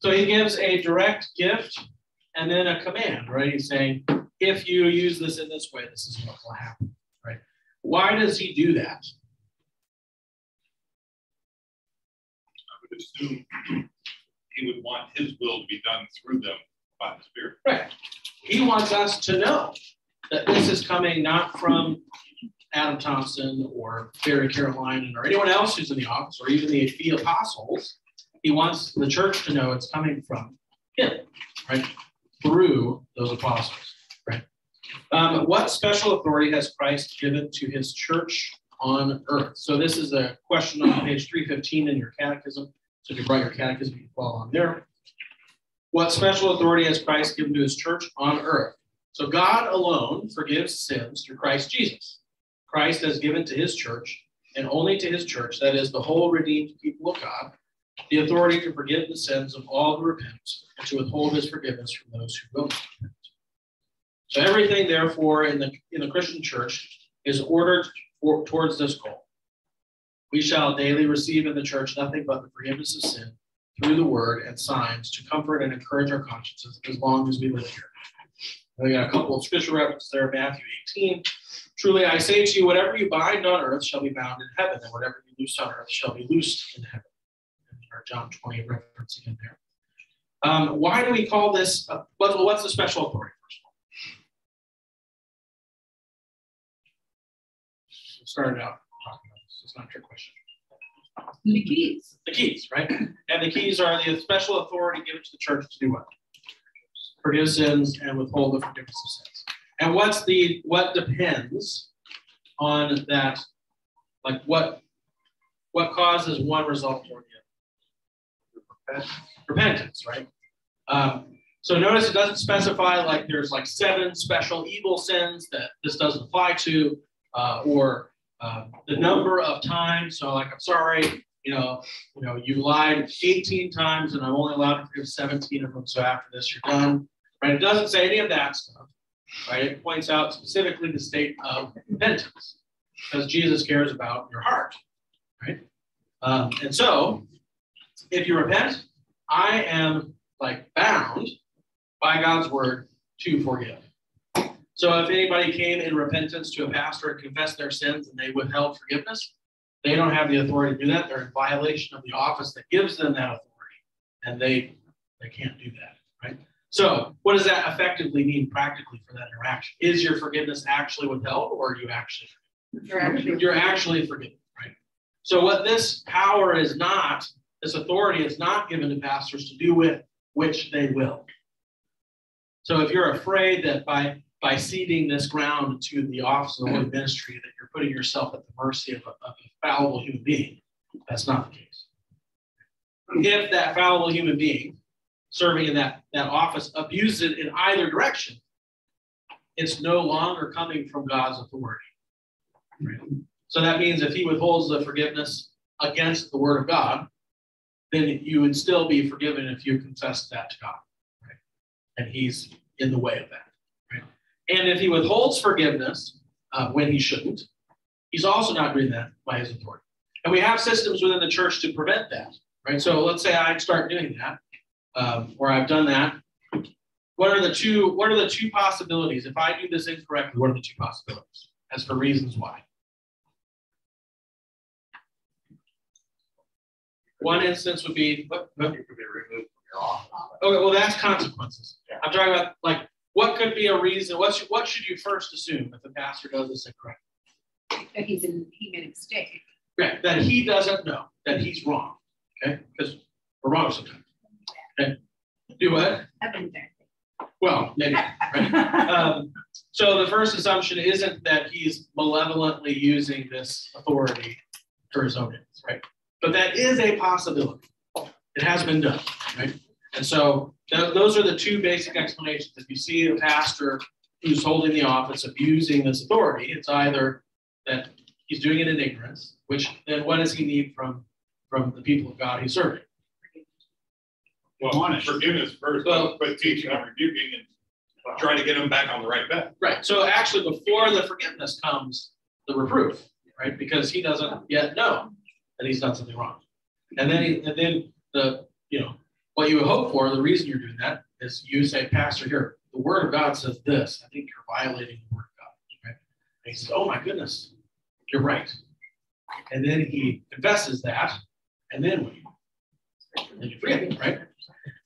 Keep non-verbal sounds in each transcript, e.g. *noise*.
So he gives a direct gift and then a command, right? He's saying, if you use this in this way, this is what will happen, right? Why does he do that? I would assume he would want his will to be done through them by the Spirit. Right. He wants us to know that this is coming not from Adam Thompson or Barry Caroline or anyone else who's in the office or even the, the apostles. He wants the church to know it's coming from him, right? Through those apostles, right? Um, what special authority has Christ given to his church on earth? So this is a question on page 315 in your catechism. So if you brought your catechism, you can follow on there. What special authority has Christ given to his church on earth? So God alone forgives sins through Christ Jesus. Christ has given to his church, and only to his church, that is the whole redeemed people of God, the authority to forgive the sins of all who repent and to withhold his forgiveness from those who will not repent. So everything, therefore, in the in the Christian church is ordered for, towards this goal. We shall daily receive in the church nothing but the forgiveness of sin through the word and signs to comfort and encourage our consciences as long as we live here. We got a couple of scripture references there, Matthew 18. Truly I say to you, whatever you bind on earth shall be bound in heaven, and whatever you loose on earth shall be loosed in heaven. John 20 reference again there. Um, why do we call this, uh, what's, what's the special authority, first of all? We started out talking about this. It's not your question. The keys. The keys, right? And the keys are the special authority given to the church to do what? Forgive sins and withhold the forgiveness of sins. And what's the what depends on that? Like what what causes one result or the? Repentance, right? Um, so notice it doesn't specify like there's like seven special evil sins that this doesn't apply to, uh, or uh, the number of times. So like, I'm sorry, you know, you know, you lied 18 times and I'm only allowed to forgive 17 of them. So after this, you're done. Right? It doesn't say any of that stuff. Right? It points out specifically the state of repentance because Jesus cares about your heart. Right? Um, and so, if you repent, I am like bound by God's word to forgive. So if anybody came in repentance to a pastor and confessed their sins and they withheld forgiveness, they don't have the authority to do that. They're in violation of the office that gives them that authority, and they they can't do that, right? So what does that effectively mean practically for that interaction? Is your forgiveness actually withheld, or are you actually You're actually, you're actually forgiven, right? So what this power is not, this authority is not given to pastors to do with which they will. So if you're afraid that by by ceding this ground to the office of the Ministry, that you're putting yourself at the mercy of a, of a fallible human being, that's not the case. If that fallible human being serving in that, that office abuses it in either direction, it's no longer coming from God's authority. So that means if he withholds the forgiveness against the word of God, then you would still be forgiven if you confessed that to God. Right? And he's in the way of that. Right? And if he withholds forgiveness uh, when he shouldn't, he's also not doing that by his authority. And we have systems within the church to prevent that. Right. So let's say I start doing that, um, or I've done that. What are the two? What are the two possibilities? If I do this incorrectly, what are the two possibilities? As for reasons why. One instance would be what, what? You could be removed from your office. Okay, well, that's consequences. Yeah. I'm talking about like what could be a reason. What's what should you first assume if the pastor does this incorrectly? that he's in, he made a mistake. Right, that he doesn't know that he's wrong. Okay, because we're wrong sometimes. Okay, do what? I've been there. Well, maybe. Right? *laughs* um, so the first assumption isn't that he's malevolently using this authority for his own ends, right? But that is a possibility. It has been done, right? And so th- those are the two basic explanations. If you see a pastor who's holding the office abusing this authority, it's either that he's doing it in ignorance, which then what does he need from from the people of God he's serving? Well, forgiveness first, Well- but teaching and rebuking and trying to get them back on the right path. Right. So actually, before the forgiveness comes the reproof, right? Because he doesn't yet know that he's done something wrong, and then he, and then the you know what you hope for, the reason you're doing that is you say, Pastor, here, the word of God says this. I think you're violating the word of God. And he says, Oh my goodness, you're right. And then he confesses that, and then what? Then you forget it, right?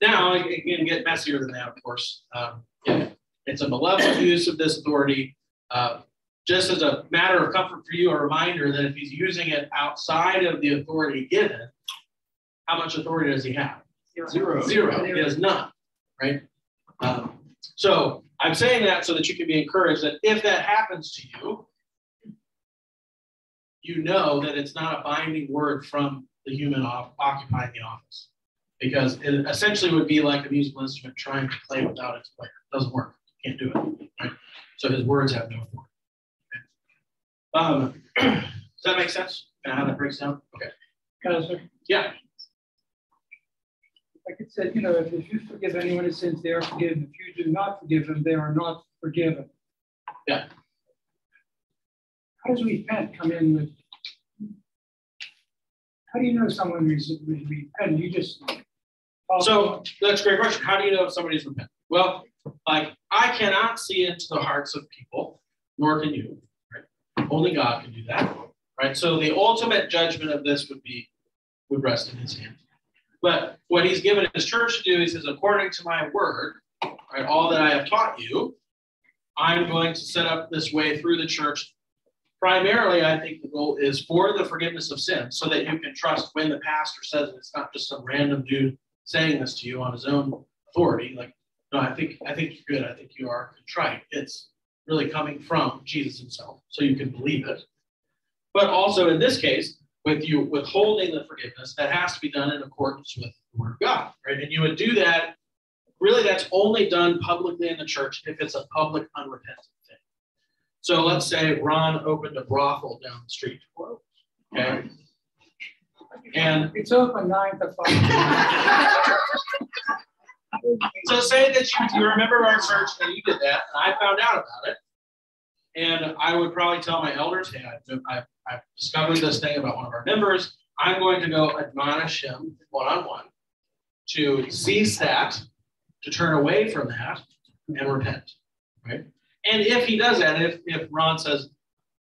Now it can get messier than that, of course. Um, yeah, it's a malevolent use of this authority. Uh, just as a matter of comfort for you, a reminder that if he's using it outside of the authority given, how much authority does he have? Zero. Zero. He has none, right? Um, so I'm saying that so that you can be encouraged that if that happens to you, you know that it's not a binding word from the human off, occupying the office. Because it essentially would be like a musical instrument trying to play without its player. It doesn't work. Can't do it. Right? So his words have no authority. Um, *clears throat* does that make sense? Kind of how that breaks down? Okay. Counselor, Yeah. like it said, you know, if, if you forgive anyone his sins, they are forgiven. If you do not forgive them, they are not forgiven. Yeah. How does repent come in with? How do you know someone is repent? You just. So that's a great question. How do you know if somebody's repentant? Well, like I cannot see into the hearts of people, nor can you. Only God can do that. Right. So the ultimate judgment of this would be would rest in his hand. But what he's given his church to do, he says, according to my word, right, all that I have taught you, I'm going to set up this way through the church. Primarily, I think the goal is for the forgiveness of sin, so that you can trust when the pastor says it, it's not just some random dude saying this to you on his own authority. Like, no, I think I think you're good. I think you are contrite. It's really coming from Jesus himself, so you can believe it. But also in this case, with you withholding the forgiveness, that has to be done in accordance with the word of God, right? And you would do that. Really, that's only done publicly in the church if it's a public unrepentant thing. So let's say Ron opened a brothel down the street. Okay. And It's open nine to five. *laughs* *laughs* so say that you, you remember our church and you did that, and I found out about it. And I would probably tell my elders, hey, I've, I've, discovered this thing about one of our members. I'm going to go admonish him one on one to cease that, to turn away from that, and repent. Right? And if he does that, if, if Ron says,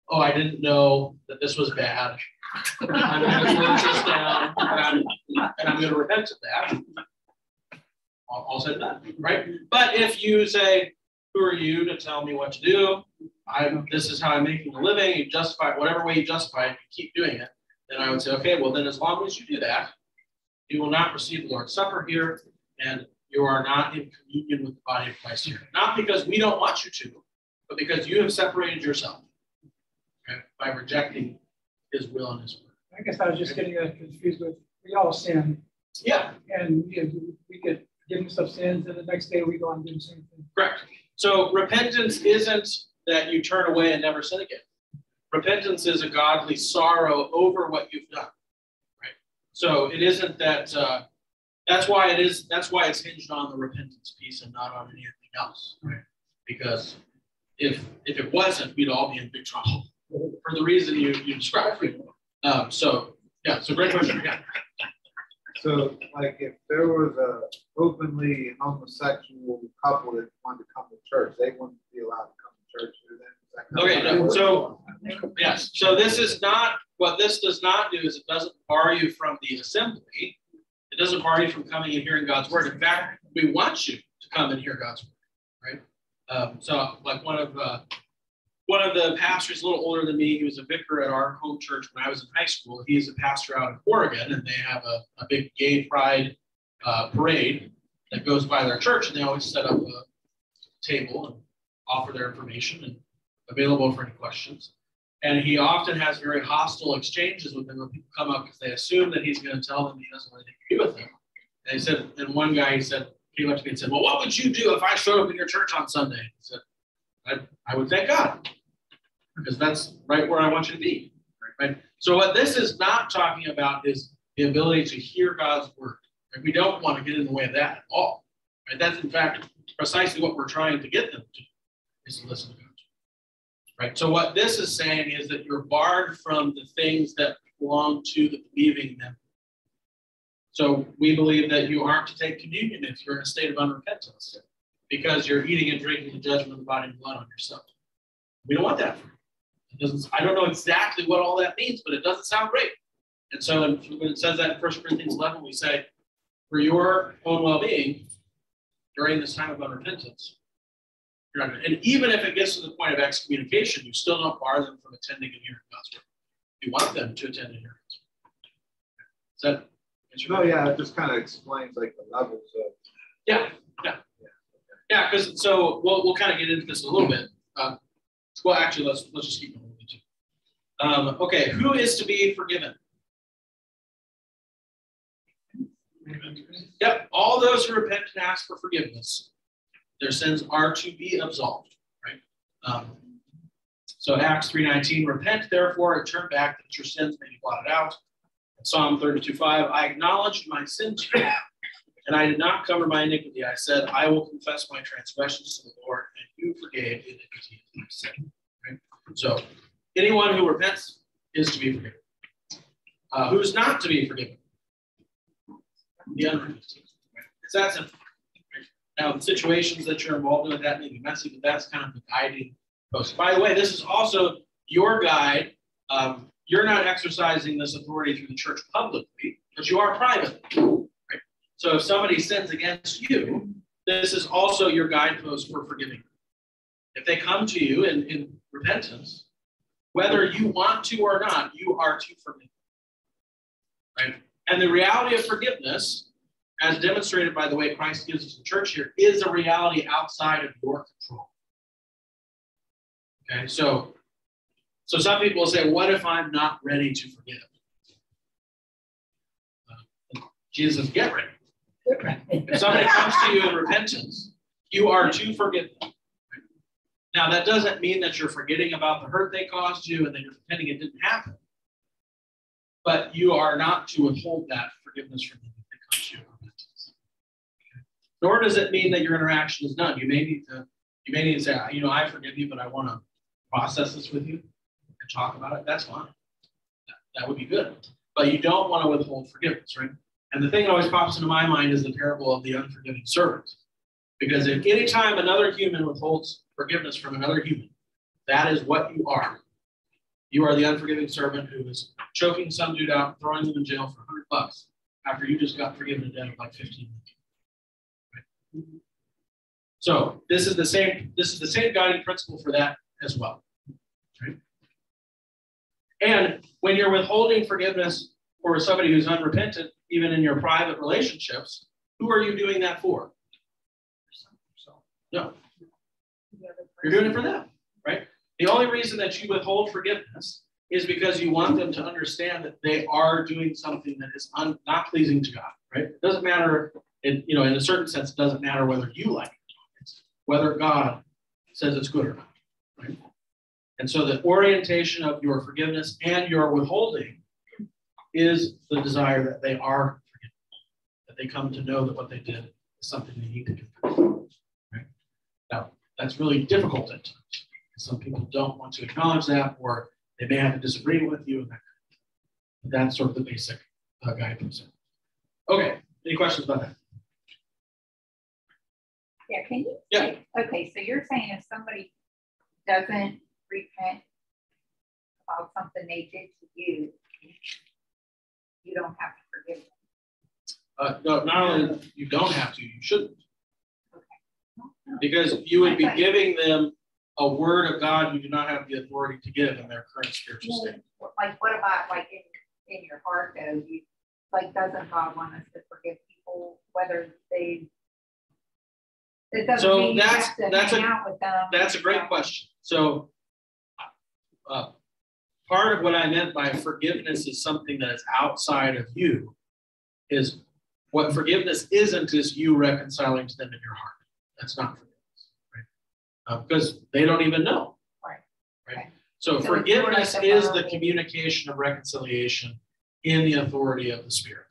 Oh, I didn't know that this was bad, *laughs* I'm going to this down, and I'm, and I'm going to repent of that, all, said and done, right? But if you say, Who are you to tell me what to do? I'm this is how I'm making a living, you justify whatever way you justify it, you keep doing it, then I would say, okay, well then as long as you do that, you will not receive the Lord's Supper here, and you are not in communion with the body of Christ here. Not because we don't want you to, but because you have separated yourself okay, by rejecting his will and his word. I guess I was just getting uh, confused with, we all sin Yeah, and we get forgiveness of sins and the next day we go on do the same thing. correct. So repentance isn't that you turn away and never sin again. Repentance is a godly sorrow over what you've done. Right. So it isn't that uh, that's why it is that's why it's hinged on the repentance piece and not on anything else. Right. Because if if it wasn't, we'd all be in big trouble for the reason you, you described. Um, so yeah, so great question. Yeah. So, like, if there was a openly homosexual couple that wanted to come to church, they wouldn't be allowed to come to church. Okay, no, so yes, so this is not what this does not do is it doesn't bar you from the assembly. It doesn't bar you from coming and hearing God's word. In fact, we want you to come and hear God's word, right? Um, so, like one of uh, one of the pastors, a little older than me, he was a vicar at our home church when I was in high school. He's a pastor out in Oregon, and they have a, a big gay pride uh, parade that goes by their church, and they always set up a table and offer their information and available for any questions. And he often has very hostile exchanges with them when people come up because they assume that he's going to tell them he doesn't want anything to do with them. And he said, and one guy he said came up to me and said, "Well, what would you do if I showed up in your church on Sunday?" He said, "I, I would thank God because that's right where I want you to be." Right. So what this is not talking about is the ability to hear God's word. Right? We don't want to get in the way of that at all. Right. That's in fact precisely what we're trying to get them to is to listen to God. Right. So what this is saying is that you're barred from the things that belong to the believing them. So we believe that you aren't to take communion if you're in a state of unrepentance because you're eating and drinking the judgment of the body and blood on yourself. We don't want that. It doesn't, I don't know exactly what all that means, but it doesn't sound great. And so when it says that in 1 Corinthians 11, we say, for your own well being during this time of unrepentance, you're not, and even if it gets to the point of excommunication, you still don't bar them from attending and hearing God's word. You want them to attend and hear God's word. Is that No, yeah, it just kind of explains like the levels of. Yeah, yeah. Yeah, because so we'll, we'll kind of get into this a little bit. Uh, well, actually, let's let's just keep going. Um, okay, who is to be forgiven? Yep, all those who repent and ask for forgiveness, their sins are to be absolved, right? Um, so Acts 3.19, repent therefore and turn back that your sins may be blotted out. Psalm 32, 5, I acknowledged my sin to you, and I did not cover my iniquity. I said, I will confess my transgressions to the Lord, and you forgave the iniquity of my sin. Right? So anyone who repents is to be forgiven. Uh, who's not to be forgiven? The unrepentant. It's that simple. Now, the situations that you're involved in that may be messy, but that's kind of the guiding post. By the way, this is also your guide. Um, you're not exercising this authority through the church publicly, but you are privately. So if somebody sins against you, this is also your guidepost for forgiving. Them. If they come to you in, in repentance, whether you want to or not, you are to forgive. Right? And the reality of forgiveness, as demonstrated by the way Christ gives us the church here, is a reality outside of your control. Okay, so so some people say, What if I'm not ready to forgive? Uh, Jesus, get ready. If somebody comes to you in repentance, you are to forgive them. Now, that doesn't mean that you're forgetting about the hurt they caused you and that you're pretending it didn't happen. But you are not to withhold that forgiveness from them if to you in repentance. Nor does it mean that your interaction is done. You may need to, you may need to say, you know, I forgive you, but I want to process this with you and talk about it. That's fine. That would be good. But you don't want to withhold forgiveness, right? And the thing that always pops into my mind is the parable of the unforgiving servant. Because if any time another human withholds forgiveness from another human, that is what you are. You are the unforgiving servant who is choking some dude out, throwing them in jail for 100 bucks after you just got forgiven a debt of like 15 right? So this is the same. This is the same guiding principle for that as well. Right? And when you're withholding forgiveness for somebody who's unrepentant, even in your private relationships, who are you doing that for? No. You're doing it for them, right? The only reason that you withhold forgiveness is because you want them to understand that they are doing something that is un, not pleasing to God, right? It doesn't matter, in, you know, in a certain sense, it doesn't matter whether you like it. It's whether God says it's good or not, right? And so the orientation of your forgiveness and your withholding is the desire that they are forgiven, that they come to know that what they did is something they need to do. Right? Now, that's really difficult at times. Some people don't want to acknowledge that, or they may have a disagreement with you. And that, that's sort of the basic uh, guidelines. Okay, any questions about that? Yeah, can you? Yeah. say- Okay, so you're saying if somebody doesn't repent about something they did to you, you don't have to forgive them. Uh, no, not only you don't have to, you shouldn't. Because you would be giving them a word of God you do not have the authority to give in their current spiritual state. Like, what about like in, in your heart though, you, like, doesn't God want us to forgive people, whether they? It doesn't So mean you that's- have to that's hang a- out with them. That's a great question. So, uh, part of what I meant by forgiveness is something that is outside of you. Is what forgiveness isn't is you reconciling to them in your heart. That's not forgiveness, right? Uh, because they don't even know. Right. Right. So, So forgiveness like is the communication of reconciliation in the authority of the Spirit.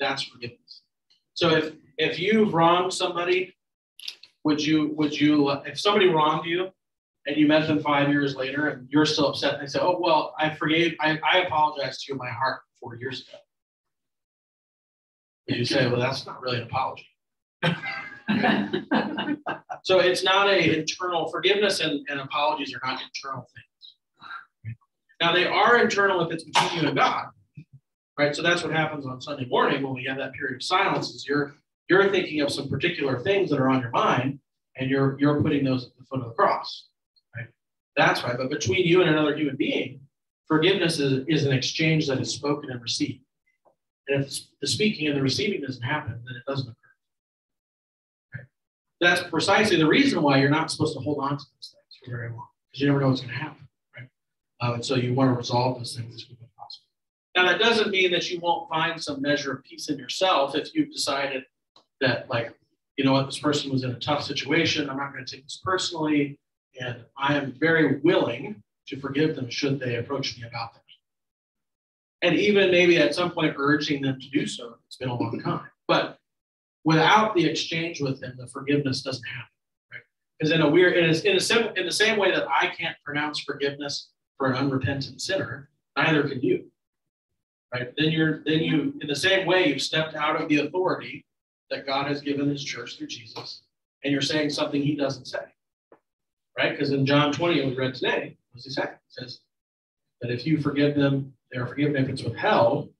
That's forgiveness. So if if you've wronged somebody, would you would you if somebody wronged you and you met them five years later and you're still upset and they say, Oh well, I forgave, I, I apologized to you in my heart four years ago. You say, well, that's not really an apology. *laughs* So it's not a internal forgiveness and, and apologies are not internal things. Now they are internal if it's between you and God, right? So that's what happens on Sunday morning when we have that period of silence. Is you're you're thinking of some particular things that are on your mind, and you're you're putting those at the foot of the cross? That's right. But between you and another human being, forgiveness is, is an exchange that is spoken and received. And if the speaking and the receiving doesn't happen, then it doesn't occur. Right? That's precisely the reason why you're not supposed to hold on to those things for very long, because you never know what's going to happen, right? Uh, and so you want to resolve those things as quickly as possible. Now, that doesn't mean that you won't find some measure of peace in yourself if you've decided that, like, you know what, this person was in a tough situation. I'm not going to take this personally. And I am very willing to forgive them should they approach me about that. And even maybe at some point urging them to do so. It's been a long time. But without the exchange with them, the forgiveness doesn't happen. Right? Because in a weird, in, a, in, a, in the same way that I can't pronounce forgiveness for an unrepentant sinner, neither can you. Right? Then you're then you, in the same way, you've stepped out of the authority that God has given his church through Jesus, and you're saying something he doesn't say. Right? Because in John 20, we read today, what does he say? It says that if you forgive them, they are forgiven. If it's withheld,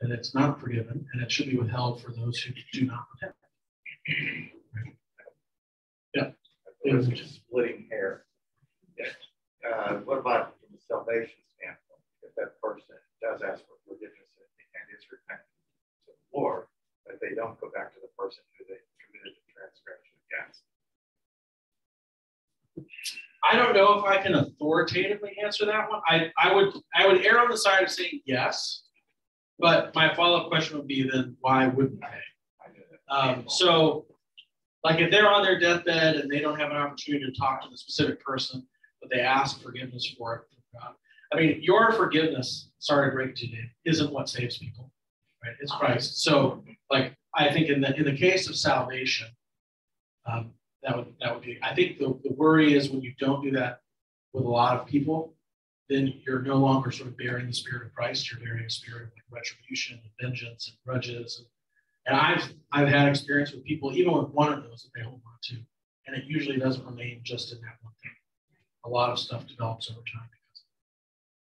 then it's not forgiven, and it should be withheld for those who do not repent. Right? Yeah. It was just splitting hair. Uh, what about from a salvation standpoint? If that person does ask for forgiveness and is repentant to the Lord, but they don't go back to the person who they committed the transgression against. I don't know if I can authoritatively answer that one. I, I would I would err on the side of saying yes, but my follow-up question would be then why wouldn't they? Um, so, like if they're on their deathbed and they don't have an opportunity to talk to the specific person, but they ask forgiveness for it God. I mean, your forgiveness, sorry to break it to you, isn't what saves people, right? It's Christ. So, like I think in the in the case of salvation, um, that would that would be i think the, the worry is when you don't do that with a lot of people then you're no longer sort of bearing the spirit of christ. You're bearing a spirit of like retribution and vengeance and grudges. And, and i've i've had experience with people even with one of those that they hold on to. And it usually doesn't remain just in that one thing. A lot of stuff develops over time because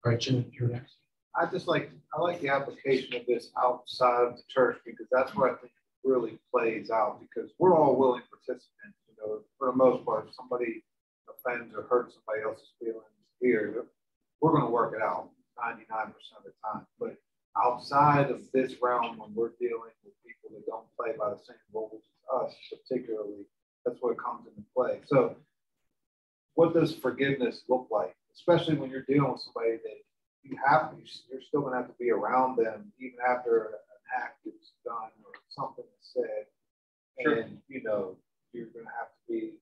all right jim you're next. I just like I like the application of this outside of the church because that's where I think it really plays out because we're all willing participants know, for the most part, if somebody offends or hurts somebody else's feelings here, we're going to work it out 99% of the time. But outside of this realm, when we're dealing with people that don't play by the same rules as us, particularly, that's where it comes into play. So, what does forgiveness look like, especially when you're dealing with somebody that you have, to, you're still going to have to be around them even after an act is done or something is said. Sure. And, you know, you're going to have be,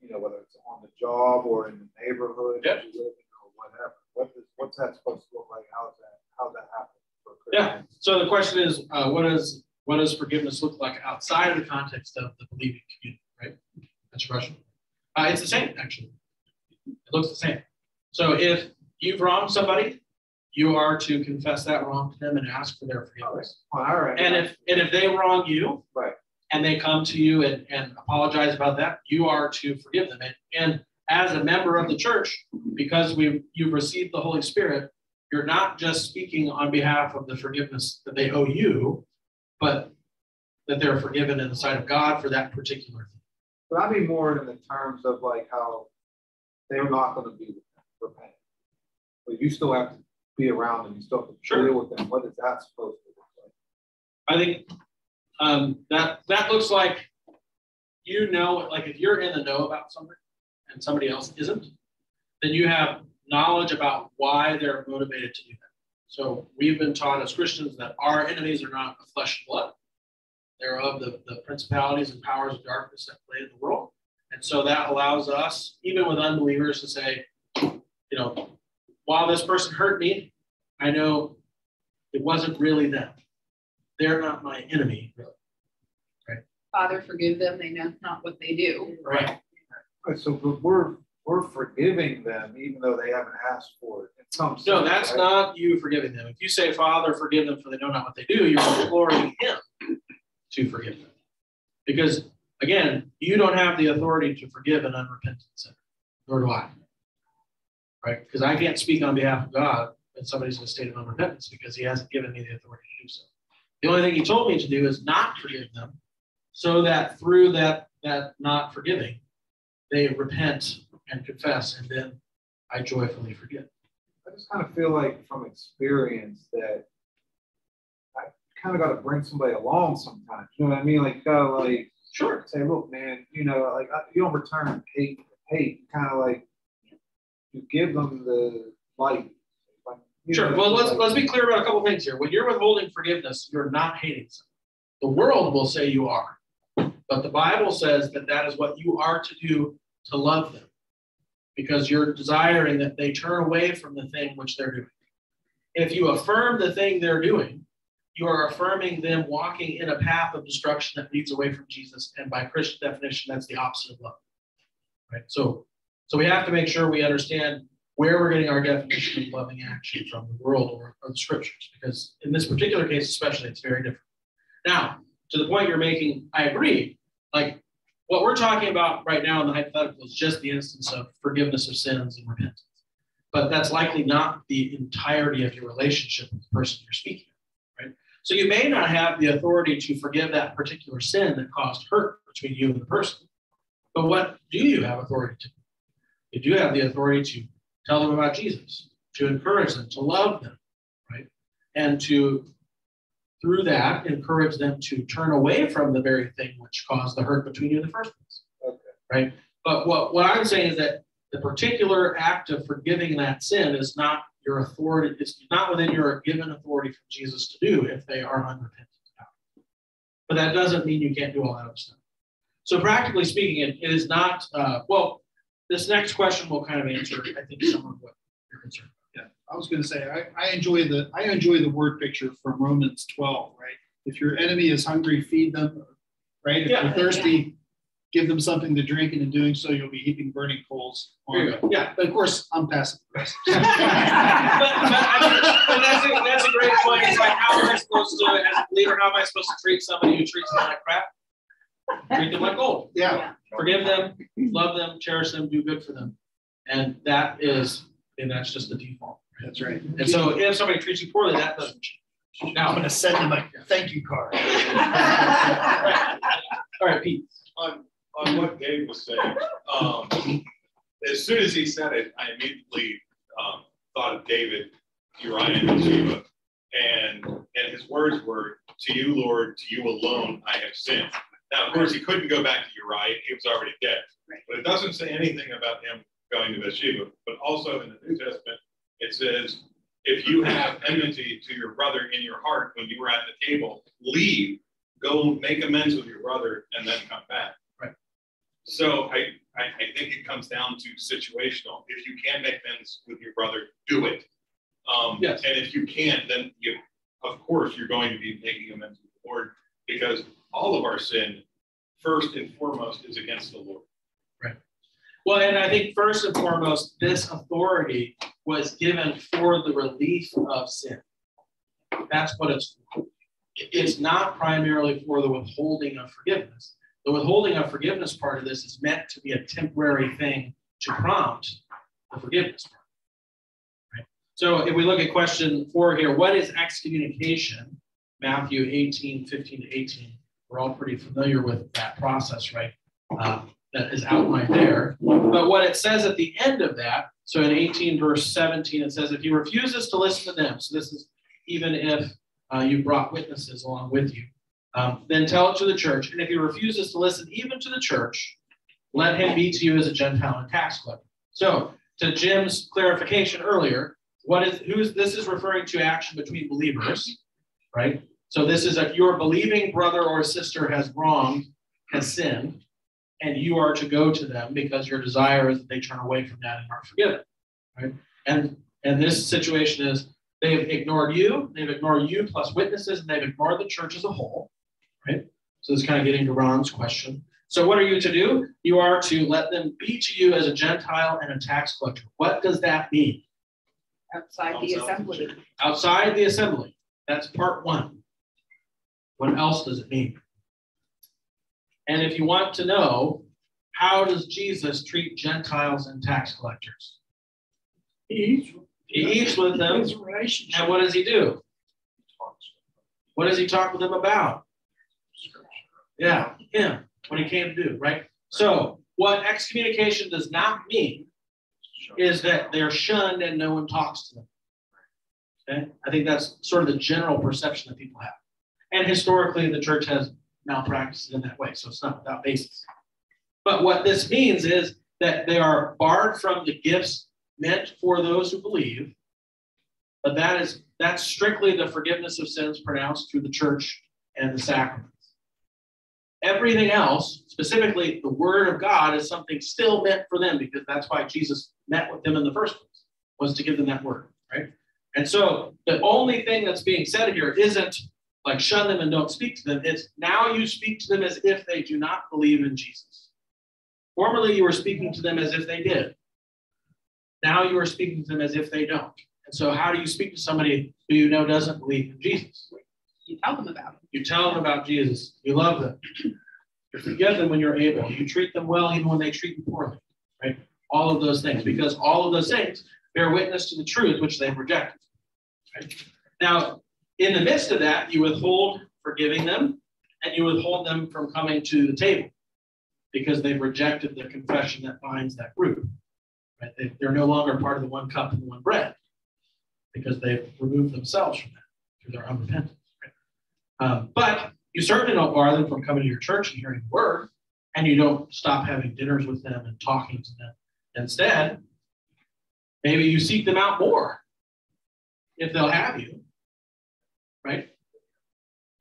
you know, whether it's on the job or in the neighborhood, yep. you live in or whatever. What is, what's that supposed to look like? How's that? How's that happen? Yeah. So the question is, uh, what does what does forgiveness look like outside of the context of the believing community? Right. That's your question. Uh, it's the same, actually. It looks the same. So if you've wronged somebody, you are to confess that wrong to them and ask for their forgiveness. All right. And if and if they wrong you, right and they come to you and, and apologize about that, you are to forgive them. And, and as a member of the church, because we you've received the Holy Spirit, you're not just speaking on behalf of the forgiveness that they owe you, but that they're forgiven in the sight of God for that particular thing. But I mean more in the terms of like how they're not going to be repentant. But you still have to be around and you still have to sure. deal with them. What is that supposed to look like? I think um, that that looks like you know, like if you're in the know about something and somebody else isn't, then you have knowledge about why they're motivated to do that. So we've been taught as Christians that our enemies are not of flesh and blood. They're of the, the principalities and powers of darkness that play in the world. And so that allows us, even with unbelievers, to say, you know, while this person hurt me, I know it wasn't really them. They're not my enemy, really. Right. Father, forgive them. They know not what they do. Right. right. So we're we're forgiving them even though they haven't asked for it. In some sense, no, that's right? not you forgiving them. If you say, Father, forgive them for they know not what they do, you're imploring him to forgive them. Because again, you don't have the authority to forgive an unrepentant sinner, nor do I. Right? Because I can't speak on behalf of God when somebody's in a state of unrepentance because he hasn't given me the authority to do so. The only thing he told me to do is not forgive them so that through that, that not forgiving, they repent and confess, and then I joyfully forgive. I just kind of feel like from experience that I kind of got to bring somebody along sometimes. You know what I mean? Like, kind of like, Sure. say, look, man, you know, like uh, you don't return hate hate. Kind of like you give them the light. Sure. Well, let's let's be clear about a couple things here. When you're withholding forgiveness, you're not hating someone. The world will say you are, but the Bible says that that is what you are to do to love them, because you're desiring that they turn away from the thing which they're doing. If you affirm the thing they're doing, you are affirming them walking in a path of destruction that leads away from Jesus, and by Christian definition, that's the opposite of love. Right. So, so we have to make sure we understand where we're getting our definition of loving action from the world or, or the scriptures, because in this particular case, especially, it's very different. Now, to the point you're making, I agree. Like what we're talking about right now in the hypothetical is just the instance of forgiveness of sins and repentance. But that's likely not the entirety of your relationship with the person you're speaking of, right? So you may not have the authority to forgive that particular sin that caused hurt between you and the person. But what do you have authority to? You do have the authority to tell them about Jesus, to encourage them, to love them, right? And to through that, encourage them to turn away from the very thing which caused the hurt between you in the first place. Okay. Right. But what, what I'm saying is that the particular act of forgiving that sin is not your authority, it's not within your given authority from Jesus to do if they are unrepentant. But that doesn't mean you can't do all that other stuff. So practically speaking, it, it is not uh, well, this next question will kind of answer, I think, some of what you're concerned about. Yeah, I was gonna say, I, I enjoy the, I enjoy the word picture from Romans twelve, right? If your enemy is hungry, feed them, right? If Yeah. they're thirsty, give them something to drink, and in doing so, you'll be heaping burning coals on them. Yeah. But of course, I'm passive aggressive. *laughs* but, but, I mean, that's, a, that's a great point. It's like, how am I supposed to, as a leader, how am I supposed to treat somebody who treats me like crap? Treat them like gold. Yeah, Forgive them, love them, cherish them, do good for them. And that is, and that's just the default. that's right. And so if somebody treats you poorly, that doesn't change. Now I'm gonna send them a thank you card. all right, Pete. on, on what Dave was saying, um, as soon as he said it, I immediately, um, thought of David, Uriah, and Bathsheba. And, and his words were, to you, Lord, to you alone I have sinned. Now, of course, he couldn't go back to Uriah, he was already dead. But it doesn't say anything about him going to Bathsheba, but also in the New Testament, it says, if you have enmity to your brother in your heart when you were at the table, leave, go make amends with your brother, and then come back. Right. So I, I, I think it comes down to situational. If you can make amends with your brother, do it. Um, Yes. And if you can't, then you, of course, you're going to be making amends with the Lord because all of our sin, first and foremost, is against the Lord. Right. Well, and I think first and foremost, this authority was given for the relief of sin. That's what it's for. It's not primarily for the withholding of forgiveness. The withholding of forgiveness part of this is meant to be a temporary thing to prompt the forgiveness part. Right? So if we look at question four here, what is excommunication? Matthew 18, 15 to 18. We're all pretty familiar with that process, right? Um, that is outlined there. But what it says at the end of that, so in 18 verse 17, it says, if he refuses to listen to them, so this is even if uh, you brought witnesses along with you, um, then tell it to the church. And if he refuses to listen even to the church, let him be to you as a Gentile and tax collector. So to Jim's clarification earlier, what is who's this is referring to action between believers, right? So this is if your believing brother or sister has wronged, has sinned, and you are to go to them because your desire is that they turn away from that and are forgiven, right? And and this situation is they've ignored you, they've ignored you plus witnesses, and they've ignored the church as a whole, right? So this is kind of getting to Ron's question. So what are you to do? You are to let them be to you as a Gentile and a tax collector. What does that mean? Outside the assembly. Outside the assembly. That's part one. What else does it mean? And if you want to know, how does Jesus treat Gentiles and tax collectors? He eats. He eats with them. And what does he do? What does he talk with them about? Yeah, him, what he came to do, right? So, what excommunication does not mean is that they're shunned and no one talks to them. Okay, I think that's sort of the general perception that people have. And historically, the church has malpracticed in that way, so it's not without basis. But what this means is that they are barred from the gifts meant for those who believe, but that is that's strictly the forgiveness of sins pronounced through the church and the sacraments. Everything else, specifically the word of God, is something still meant for them because that's why Jesus met with them in the first place, was to give them that word, right? And so the only thing that's being said here isn't like shun them and don't speak to them. It's now you speak to them as if they do not believe in Jesus. Formerly, you were speaking to them as if they did. Now you are speaking to them as if they don't. And so, how do you speak to somebody who you know doesn't believe in Jesus? You tell them about it. You tell them about Jesus. You love them. You forgive them when you're able. You treat them well even when they treat you poorly. Right? All of those things, because all of those things bear witness to the truth which they've rejected. Right? Now, in the midst of that, you withhold forgiving them and you withhold them from coming to the table because they've rejected the confession that binds that group. Right? They, they're no longer part of the one cup and the one bread because they've removed themselves from that through their unrepentance. Right? Um, but you certainly don't bar them from coming to your church and hearing the word, and you don't stop having dinners with them and talking to them. Instead, maybe you seek them out more if they'll have you, right?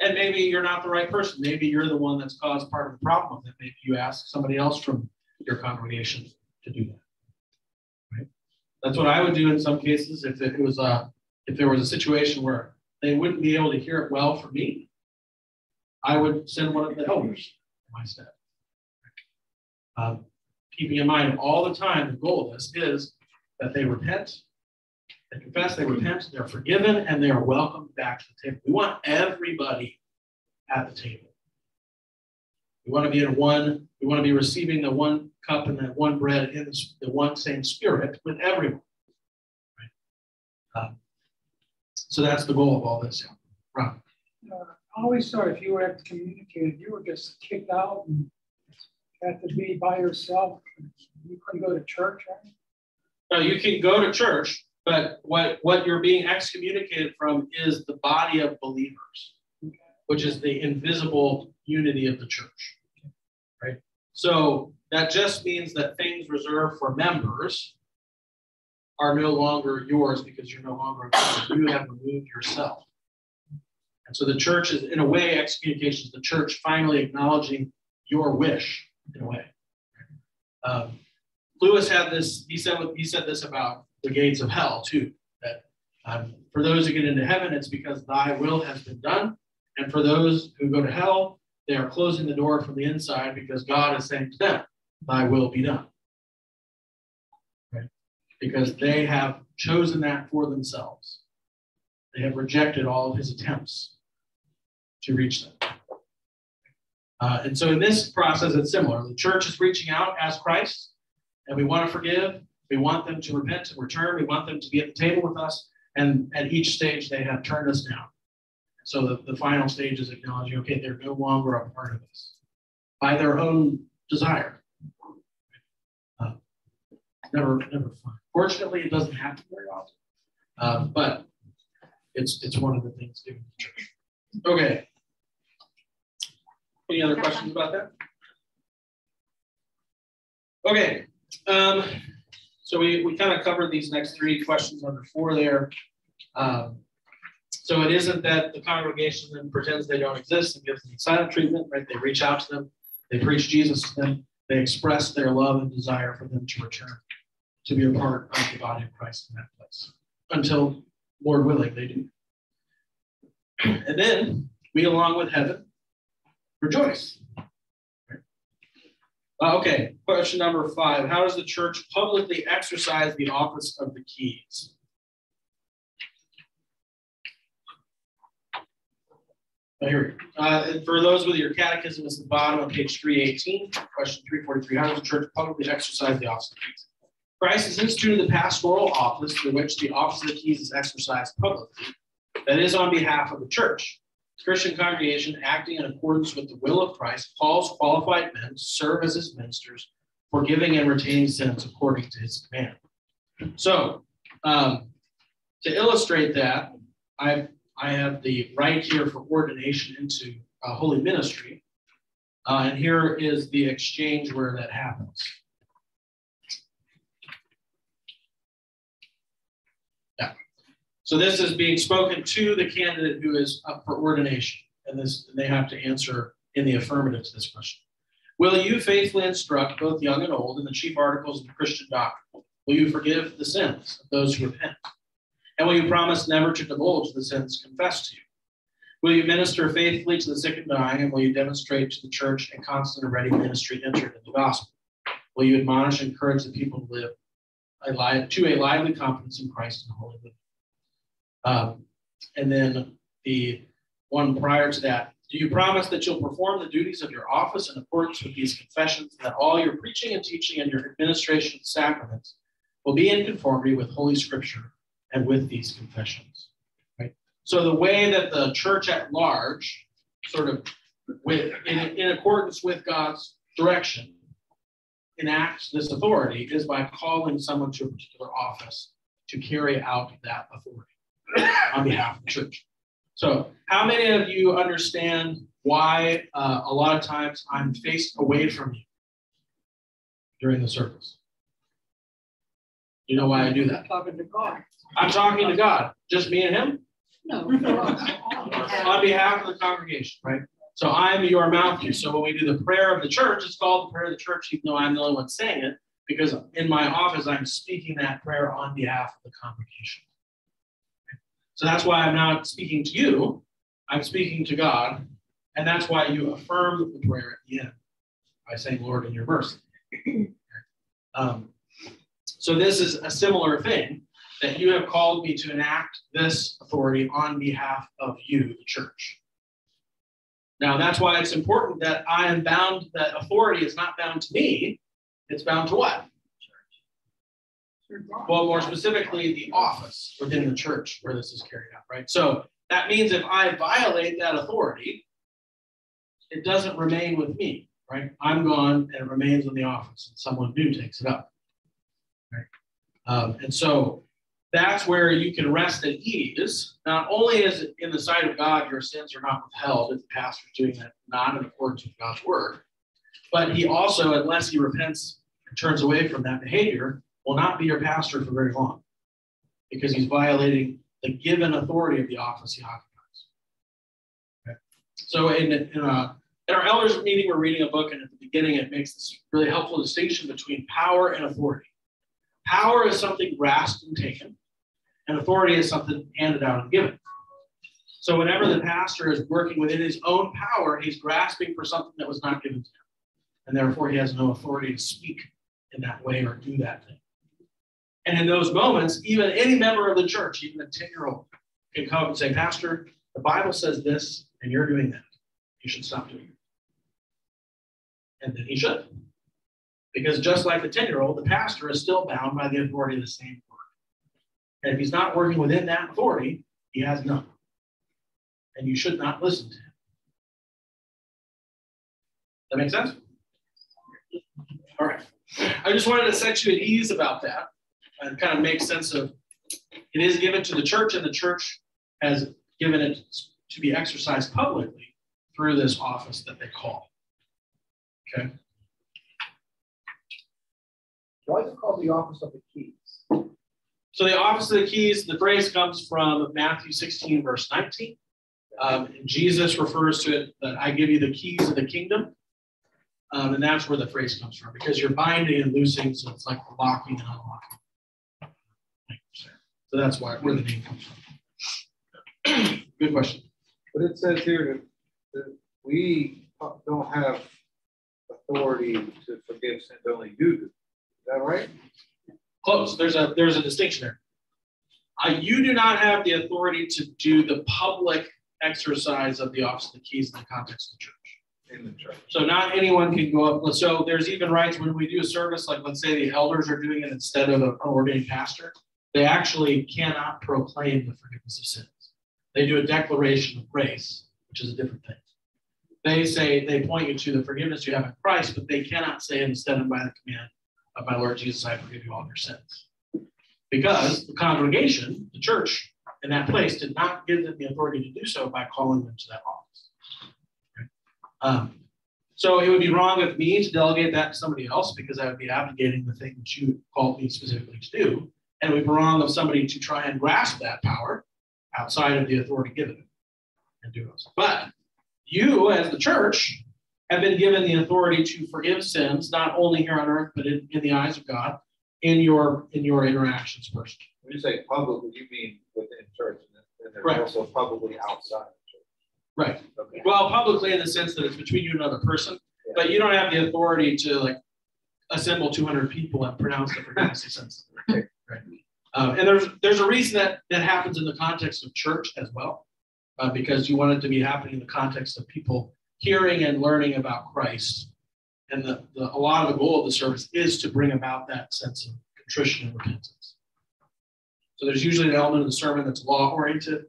And maybe you're not the right person. Maybe you're the one that's caused part of the problem That. Maybe you ask somebody else from your congregation to do that. Right? That's what I would do in some cases if it was a if there was a situation where they wouldn't be able to hear it well for me. I would send one of the elders my staff. Um, keeping in mind all the time, the goal of this is that they repent, they confess, they repent, they're forgiven, and they are welcomed back to the table. We want everybody at the table. We want to be in one, we want to be receiving the one cup and that one bread in the one same spirit with everyone. Right? Um, so that's the goal of all this. Right. Uh, I always thought if you were excommunicated, you were just kicked out and had to be by yourself. You couldn't go to church. Right? No, you can go to church, but what, what you're being excommunicated from is the body of believers, which is the invisible unity of the church. Right? So that just means that things reserved for members are no longer yours because you're no longer a member. You have removed yourself. And so the church is, in a way, excommunication is the church finally acknowledging your wish, in a way. Um, Lewis had this, he said, he said this about the gates of hell, too, that um, for those who get into heaven, it's because thy will has been done. And for those who go to hell, they are closing the door from the inside because God is saying to them, thy will be done because they have chosen that for themselves. They have rejected all of his attempts to reach them. Uh, and so in this process, it's similar. The church is reaching out as Christ, and we want to forgive. We want them to repent and return. We want them to be at the table with us. And at each stage, they have turned us down. So the, the final stage is acknowledging, okay, they're no longer a part of us by their own desire. Uh, never, never fun. Fortunately, it doesn't happen very often, uh, but it's it's one of the things given the church. Okay. Any other questions about that? Okay. Um, so we, we kind of covered these next three questions under four there. Um, so it isn't that the congregation then pretends they don't exist and gives them silent treatment, right? They reach out to them, they preach Jesus to them, they express their love and desire for them to return to be a part of the body of Christ in that place until, Lord willing, they do. And then we, along with heaven, rejoice. Uh, okay, question number five How does the church publicly exercise the office of the keys? Oh, here we. Uh, for those with your catechism, it's the bottom of page 318, question 343. How does the church publicly exercise the office of the keys? Christ has instituted the pastoral office through which the office of the keys is exercised publicly, that is on behalf of the church. Christian congregation, acting in accordance with the will of Christ, calls qualified men to serve as his ministers, forgiving and retaining sins according to his command. So, um, to illustrate that, I I have the rite here for ordination into a holy ministry. Uh, and here is the exchange where that happens. Yeah. So this is being spoken to the candidate who is up for ordination. And this and they have to answer in the affirmative to this question. Will you faithfully instruct both young and old in the chief articles of the Christian doctrine? Will you forgive the sins of those who repent? And will you promise never to divulge the sins confessed to you? Will you minister faithfully to the sick and dying? And will you demonstrate to the church a constant and ready ministry entered in the gospel? Will you admonish and encourage the people to live a to a lively confidence in Christ and the holy living? Um, and then the one prior to that, do you promise that you'll perform the duties of your office in accordance with these confessions, and that all your preaching and teaching and your administration of sacraments will be in conformity with Holy Scripture and with these confessions. Right? So the way that the church at large, sort of with in, in accordance with God's direction, enacts this authority is by calling someone to a particular office to carry out that authority *coughs* on behalf of the church. So, how many of you understand why uh, a lot of times I'm faced away from you during the service? You know why I do that? Talking to God. I'm talking to God, just me and him No. *laughs* on behalf of the congregation, right? So I'm your mouthpiece. So when we do the prayer of the church, it's called the prayer of the church, even though I'm the only one saying it, because in my office, I'm speaking that prayer on behalf of the congregation. So that's why I'm not speaking to you, I'm speaking to God. And that's why you affirm the prayer at the end by saying, Lord, in your mercy. *clears throat* Um, so this is a similar thing that you have called me to enact this authority on behalf of you, the church. Now, that's why it's important that I am bound, that authority is not bound to me, it's bound to what? Well, more specifically, the office within the church where this is carried out, right? So that means if I violate that authority, it doesn't remain with me, right? I'm gone and it remains in the office, and someone new takes it up. Right? Um, and so that's where you can rest at ease. Not only is it in the sight of God, your sins are not withheld if the pastor is doing that not in accordance with God's word, but he also, unless he repents and turns away from that behavior, will not be your pastor for very long because he's violating the given authority of the office he occupies. Okay. So in, in, a, in our elders meeting, we're reading a book, and at the beginning, it makes this really helpful distinction between power and authority. Power is something grasped and taken, and authority is something handed out and given. So whenever the pastor is working within his own power, he's grasping for something that was not given to him. And therefore, he has no authority to speak in that way or do that thing. And in those moments, even any member of the church, even a 10 year old, can come and say, Pastor, the Bible says this, and you're doing that. You should stop doing it. And then he should. Because just like the 10 year old, the pastor is still bound by the authority of the same word. And if he's not working within that authority, he has none. And you should not listen to him. That make sense? All right. I just wanted to set you at ease about that and kind of make sense of it is given to the church, and the church has given it to be exercised publicly through this office that they call. Okay. Why is it called the office of the keys? So the office of the keys, the phrase comes from Matthew 16, verse 19. Um, Jesus refers to it that I give you the keys of the kingdom. Um, and that's where the phrase comes from because you're binding and loosing, so it's like locking and unlocking. So that's why where the name comes from. *clears throat* Good question. But it says here that, that we don't have authority to forgive sins, only you do. Is that right? Close. There's a there's a distinction there. Uh, you do not have the authority to do the public exercise of the office of the keys in the context of the church. In the church. So not anyone can go up. So there's even rites when we do a service, like let's say the elders are doing it instead of an ordained pastor, they actually cannot proclaim the forgiveness of sins. They do a declaration of grace, which is a different thing. They say they point you to the forgiveness you have in Christ, but they cannot say instead of by the command of my Lord Jesus, I forgive you all your sins. Because the congregation, the church in that place, did not give them the authority to do so by calling them to that office. Um, so it would be wrong of me to delegate that to somebody else because I would be abrogating the thing that you called me specifically to do. And it would be wrong of somebody to try and grasp that power outside of the authority given and do it. But you, as the church, have been given the authority to forgive sins, not only here on earth, but in, in the eyes of God, in your in your interactions personally. When you say publicly, you mean within church, and then there's Right. also publicly outside the church. Right. Okay. Well, publicly in the sense that it's between you and another person, but you don't have the authority to like assemble 200 people and pronounce the forgiveness of sins. Right. Um, and there's there's a reason that that happens in the context of church as well, uh, because you want it to be happening in the context of people hearing and learning about Christ. And the, the a lot of the goal of the service is to bring about that sense of contrition and repentance. So there's usually an element of the sermon that's law oriented,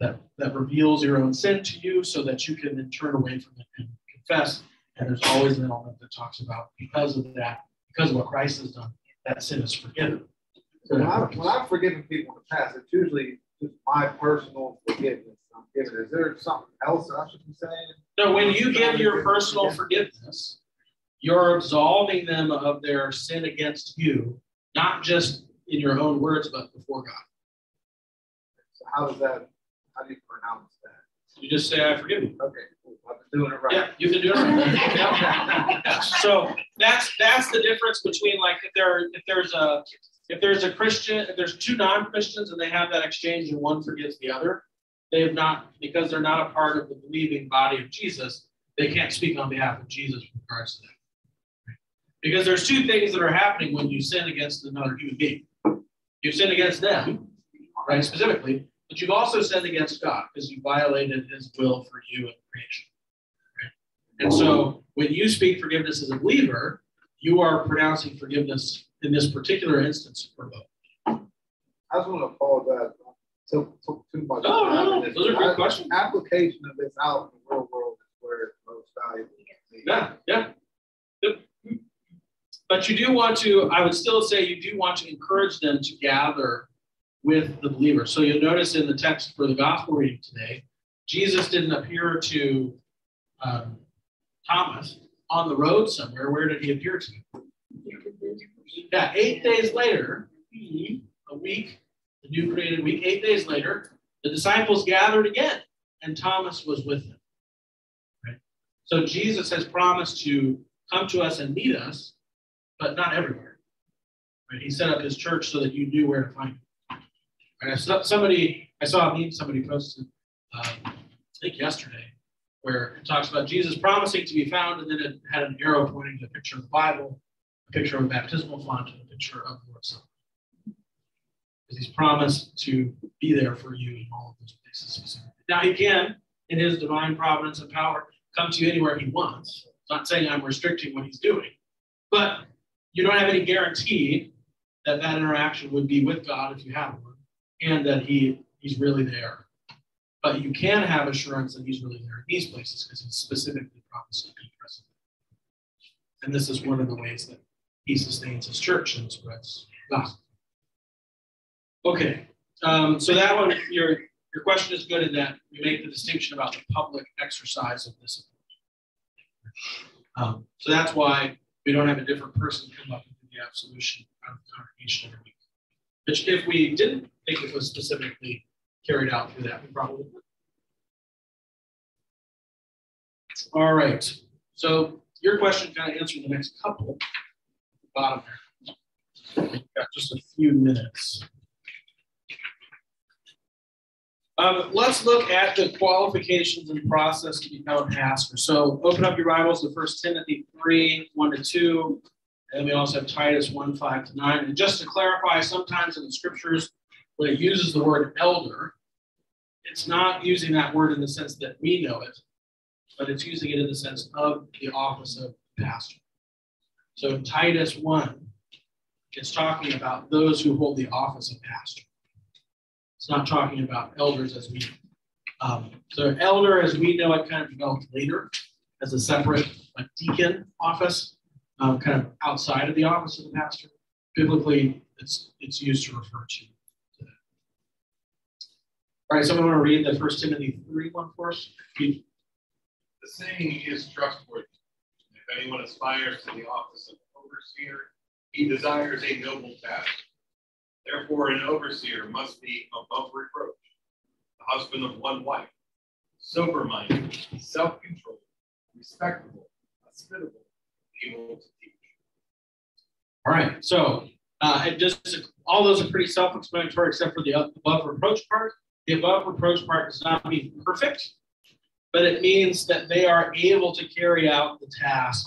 that, that reveals your own sin to you so that you can then turn away from it and confess. And there's always an element that talks about because of that, because of what Christ has done, that sin is forgiven. So when, I, when I've forgiven people in the past, it's usually just my personal forgiveness. I'm giving. Is there something else I should be saying? So when you give your personal forgiveness, you're absolving them of their sin against you, not just in your own words, but before God. So how does that? How do you pronounce that? You just say, I forgive you. Okay, cool. I've been doing it right. Yeah, you can do it. right. Yeah. So that's that's the difference between like if there if there's a if there's a Christian if there's two non-Christians and they have that exchange and one forgives the other, they have not because they're not a part of the believing body of Jesus. They can't speak on behalf of Jesus with regards to that. Because there's two things that are happening when you sin against another human being. You sin against them, right, specifically, but you've also sinned against God because you violated his will for you and creation. And so when you speak forgiveness as a believer, you are pronouncing forgiveness in this particular instance. I just want to apologize. I Took, took too much. No, no, those are good questions. Application of this out in the real world is where it's most valuable. Yeah, yeah. But you do want to, I would still say you do want to encourage them to gather with the believer. So you'll notice in the text for the gospel reading today, Jesus didn't appear to um, Thomas on the road somewhere. Where did he appear to? Yeah, eight days later, a week, the new created week, eight days later, the disciples gathered again, and Thomas was with them. Right? So Jesus has promised to come to us and meet us, but not everywhere. Right? He set up his church so that you knew where to find him. Right? Somebody, I saw a meme somebody posted, um, I think yesterday, where it talks about Jesus promising to be found, and then it had an arrow pointing to a picture of the Bible, a picture of a baptismal font, and a picture of the Lord's Supper. Because he's promised to be there for you in all of those places specifically. Now he can, in his divine providence and power, come to you anywhere he wants. It's not saying I'm restricting what he's doing, but you don't have any guarantee that that interaction would be with God if you have one, and that he he's really there. But you can have assurance that he's really there in these places because he's specifically promised to be present. And this is one of the ways that he sustains his church and spreads gospel. Okay, um, so that one, your your question is good in that you make the distinction about the public exercise of discipline. um, so that's why we don't have a different person come up with the absolution out of the congregation every week. Which if we didn't think it was specifically carried out through that, we probably would. All right, so your question kind of answered the next couple. Bottom. We've got just a few minutes. Um, let's look at the qualifications and process to become a pastor. So open up your Bibles to First Timothy 3, 1 to 2. And we also have Titus 1, 5 to 9. And just to clarify, sometimes in the scriptures, when it uses the word elder, it's not using that word in the sense that we know it, but it's using it in the sense of the office of pastor. So Titus 1 is talking about those who hold the office of pastor. It's not talking about elders as we um, so elder, as we know it, kind of developed later as a separate like deacon office, um, kind of outside of the office of the pastor. Biblically, it's it's used to refer to. to All right, someone want to read the First Timothy three one for us? The saying is trustworthy. If anyone aspires to the office of overseer, he desires a noble task. Therefore, an overseer must be above reproach, the husband of one wife, sober minded, self controlled, respectable, hospitable, able to teach. All right, so uh, just all those are pretty self explanatory except for the above reproach part. The above reproach part does not mean perfect, but it means that they are able to carry out the task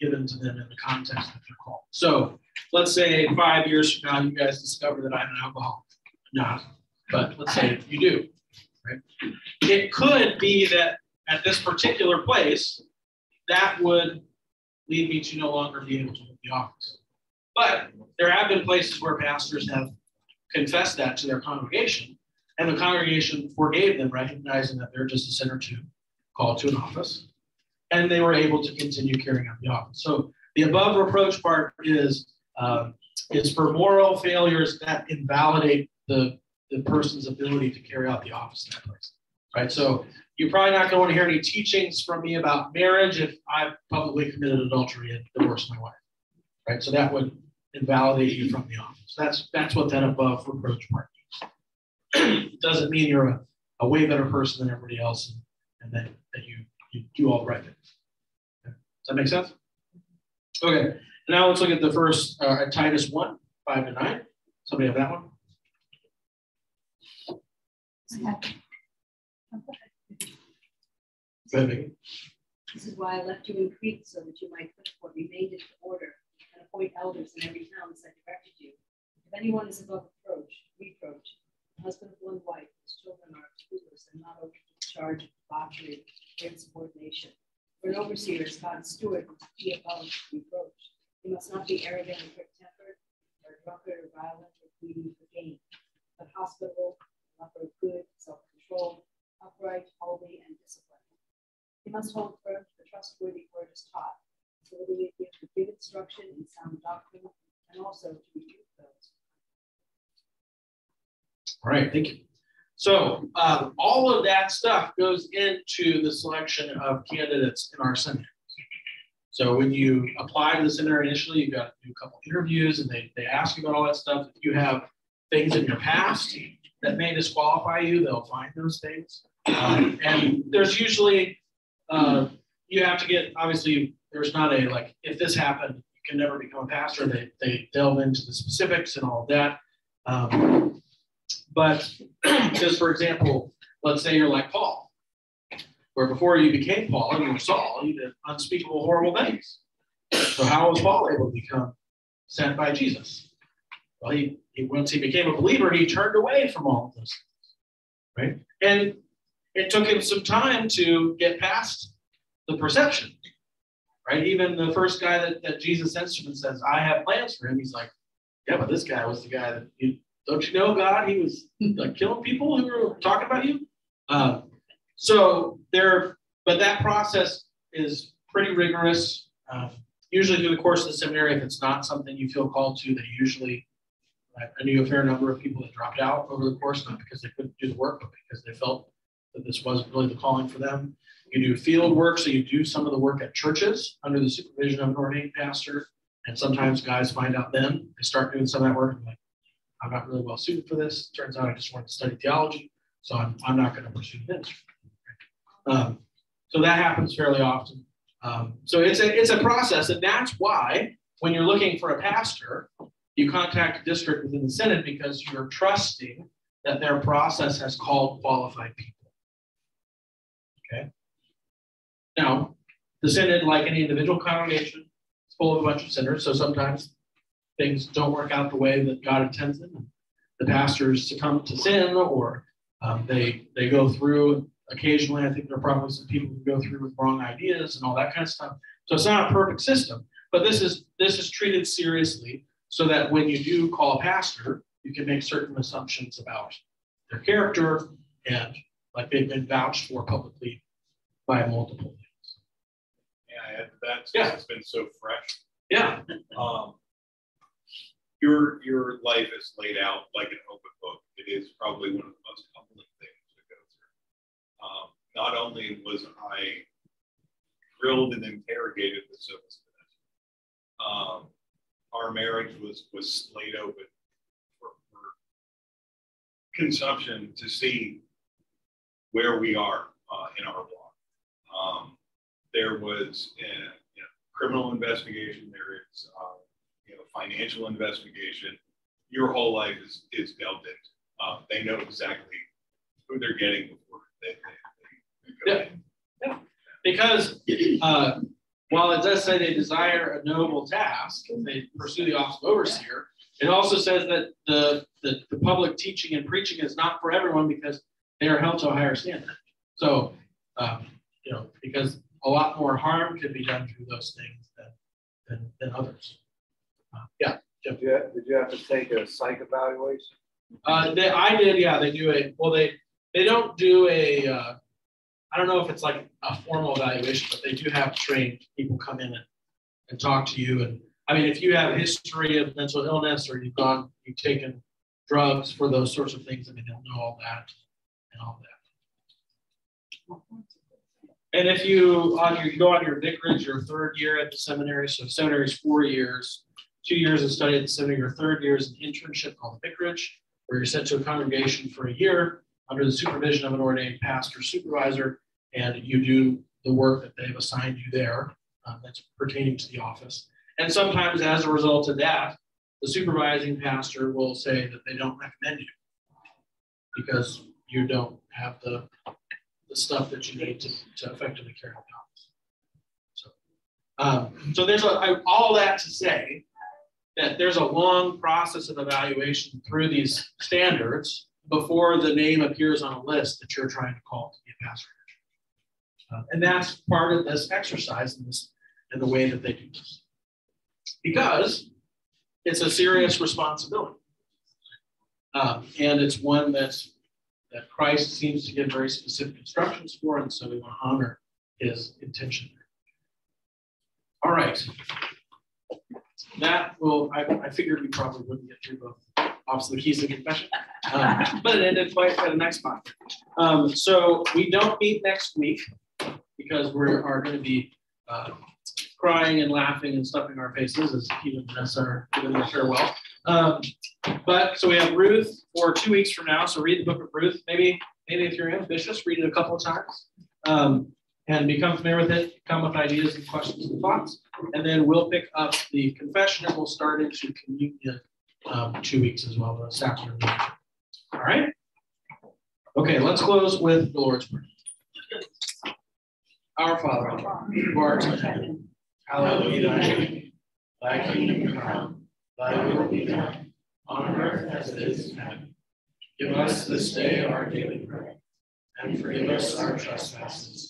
given to them in the context that they're called. So let's say five years from now, you guys discover that I'm an alcoholic. Not, but let's say you do. Right? It could be that at this particular place, that would lead me to no longer be able to hold the office. But there have been places where pastors have confessed that to their congregation, and the congregation forgave them, recognizing that they're just a sinner too, called to an office, and they were able to continue carrying out the office. So the above reproach part is uh, is for moral failures that invalidate the the person's ability to carry out the office in that place, right? So you're probably not going to want to hear any teachings from me about marriage if I've publicly committed adultery and divorced my wife, right? So that would invalidate you from the office. That's that's what that above reproach part *clears throat* doesn't mean you're a, a way better person than everybody else and, then that, you, you do all the right things. Okay. Does that make sense? Okay, now let's look at the first uh, Titus 1, 5 to 9. Somebody have that one? Ahead. This is why I left you in Crete so that you might put what remained into order and appoint elders in every town as I directed you. If anyone is above reproach, reproach, husband one wife, his children are rulers and not over to charge of debauchery or insubordination. For an overseer is God's steward and to be above reproach. He must not be arrogant and quick-tempered, or drunkard, or violent, or greedy for gain, but hospitable, lover of good, self controlled, upright, holy, and disciplined. He must hold firm to the trustworthy word as taught, so that he may give instruction in sound doctrine and also to rebuke those. All right, thank you. So um, all of that stuff goes into the selection of candidates in our seminary. So when you apply to the seminary initially, you've got to do a couple interviews and they, they ask you about all that stuff. If you have things in your past that may disqualify you, they'll find those things. Um, and there's usually, uh, you have to get, obviously, there's not a like, if this happened, you can never become a pastor. They, they delve into the specifics and all of that. Um, but *clears throat* just for example, let's say you're like Paul, where before you became Paul you were Saul, you did unspeakable, horrible things. So how was Paul able to become sent by Jesus? Well, he, he once he became a believer, he turned away from all of those things, right? And it took him some time to get past the perception, right? Even the first guy that, that Jesus to him and says, I have plans for him, he's like, yeah, but this guy was the guy that you don't you know God? He was like killing people who were talking about you. Uh, so there, but that process is pretty rigorous. Uh, usually through the course of the seminary, if it's not something you feel called to, they usually I knew a fair number of people that dropped out over the course, not because they couldn't do the work, but because they felt that this wasn't really the calling for them. You do field work, so you do some of the work at churches under the supervision of an ordained pastor. And sometimes guys find out then they start doing some of that work and like, I'm not really well suited for this. Turns out I just wanted to study theology, so I'm, I'm not going to pursue ministry. Um, so that happens fairly often. Um, so it's a it's a process, and that's why when you're looking for a pastor, you contact a district within the synod because you're trusting that their process has called qualified people. Okay. Now, the synod, like any individual congregation, is full of a bunch of sinners. So sometimes things don't work out the way that God intends them. The pastors succumb to sin or Um, they they go through occasionally. I think there are probably some people who go through with wrong ideas and all that kind of stuff. So it's not a perfect system, but this is this is treated seriously so that when you do call a pastor, you can make certain assumptions about their character and like they've been vouched for publicly by multiple things. Yeah, that's Yeah. it's been so fresh. Yeah, Um, your your life is laid out like an open book. It is probably one of the most humbling things to go through. Um, not only was I grilled and interrogated with so much um, our marriage was was laid open for, for consumption to see where we are uh, in our walk. Um, there was a you know, criminal investigation. There is uh, you know financial investigation. Your whole life is is dealt in. Uh, they know exactly who they're getting before they, they, they go Yeah. in. because uh, while it does say they desire a noble task, they pursue the office of overseer, it also says that the, the, the public teaching and preaching is not for everyone because they are held to a higher standard. So, um, you know, because a lot more harm could be done through those things than, than, than others. Yeah. Did you, have- did you have to take a psych evaluation? Uh, they, I did, yeah, they do a, well, they, they don't do a, uh, I don't know if it's like a formal evaluation, but they do have trained people come in and, and talk to you. And I mean, if you have a history of mental illness or you've gone, you've taken drugs for those sorts of things, I mean, they'll know all that and all that. And if you on your you go on your vicarage, your third year at the seminary, so seminary is four years, two years of study at the seminary, your third year is an internship called vicarage, where you're sent to a congregation for a year under the supervision of an ordained pastor supervisor, and you do the work that they've assigned you there um, that's pertaining to the office. And sometimes, as a result of that, the supervising pastor will say that they don't recommend you because you don't have the, the stuff that you need to, to effectively carry out. So, um, so there's a, I, all that to say that there's a long process of evaluation through these standards before the name appears on a list that you're trying to call to be a pastor. Uh, and that's part of this exercise and this and the way that they do this. Because it's a serious responsibility. Um, and it's one that's that Christ seems to give very specific instructions for, and so we want to honor his intention. All right. That will, I, I figured we probably wouldn't get through both Office of the Keys of Confession, um, but it ended quite at a nice spot. Um, so we don't meet next week because we are going to be uh, crying and laughing and stuffing our faces as even Vanessa are giving their farewell. Um, but so we have Ruth for two weeks from now. So read the book of Ruth. Maybe, maybe if you're ambitious, read it a couple of times um, and become familiar with it. Come with ideas and questions and thoughts, and then we'll pick up the confession and we'll start into communion um, two weeks as well, the sacrament. All right. Okay, let's close with the Lord's Prayer. Our Father, who art in heaven, hallowed be thy name. Thy kingdom come, thy will be done, on earth as it is in heaven. Give us this day our daily bread, and forgive us our trespasses,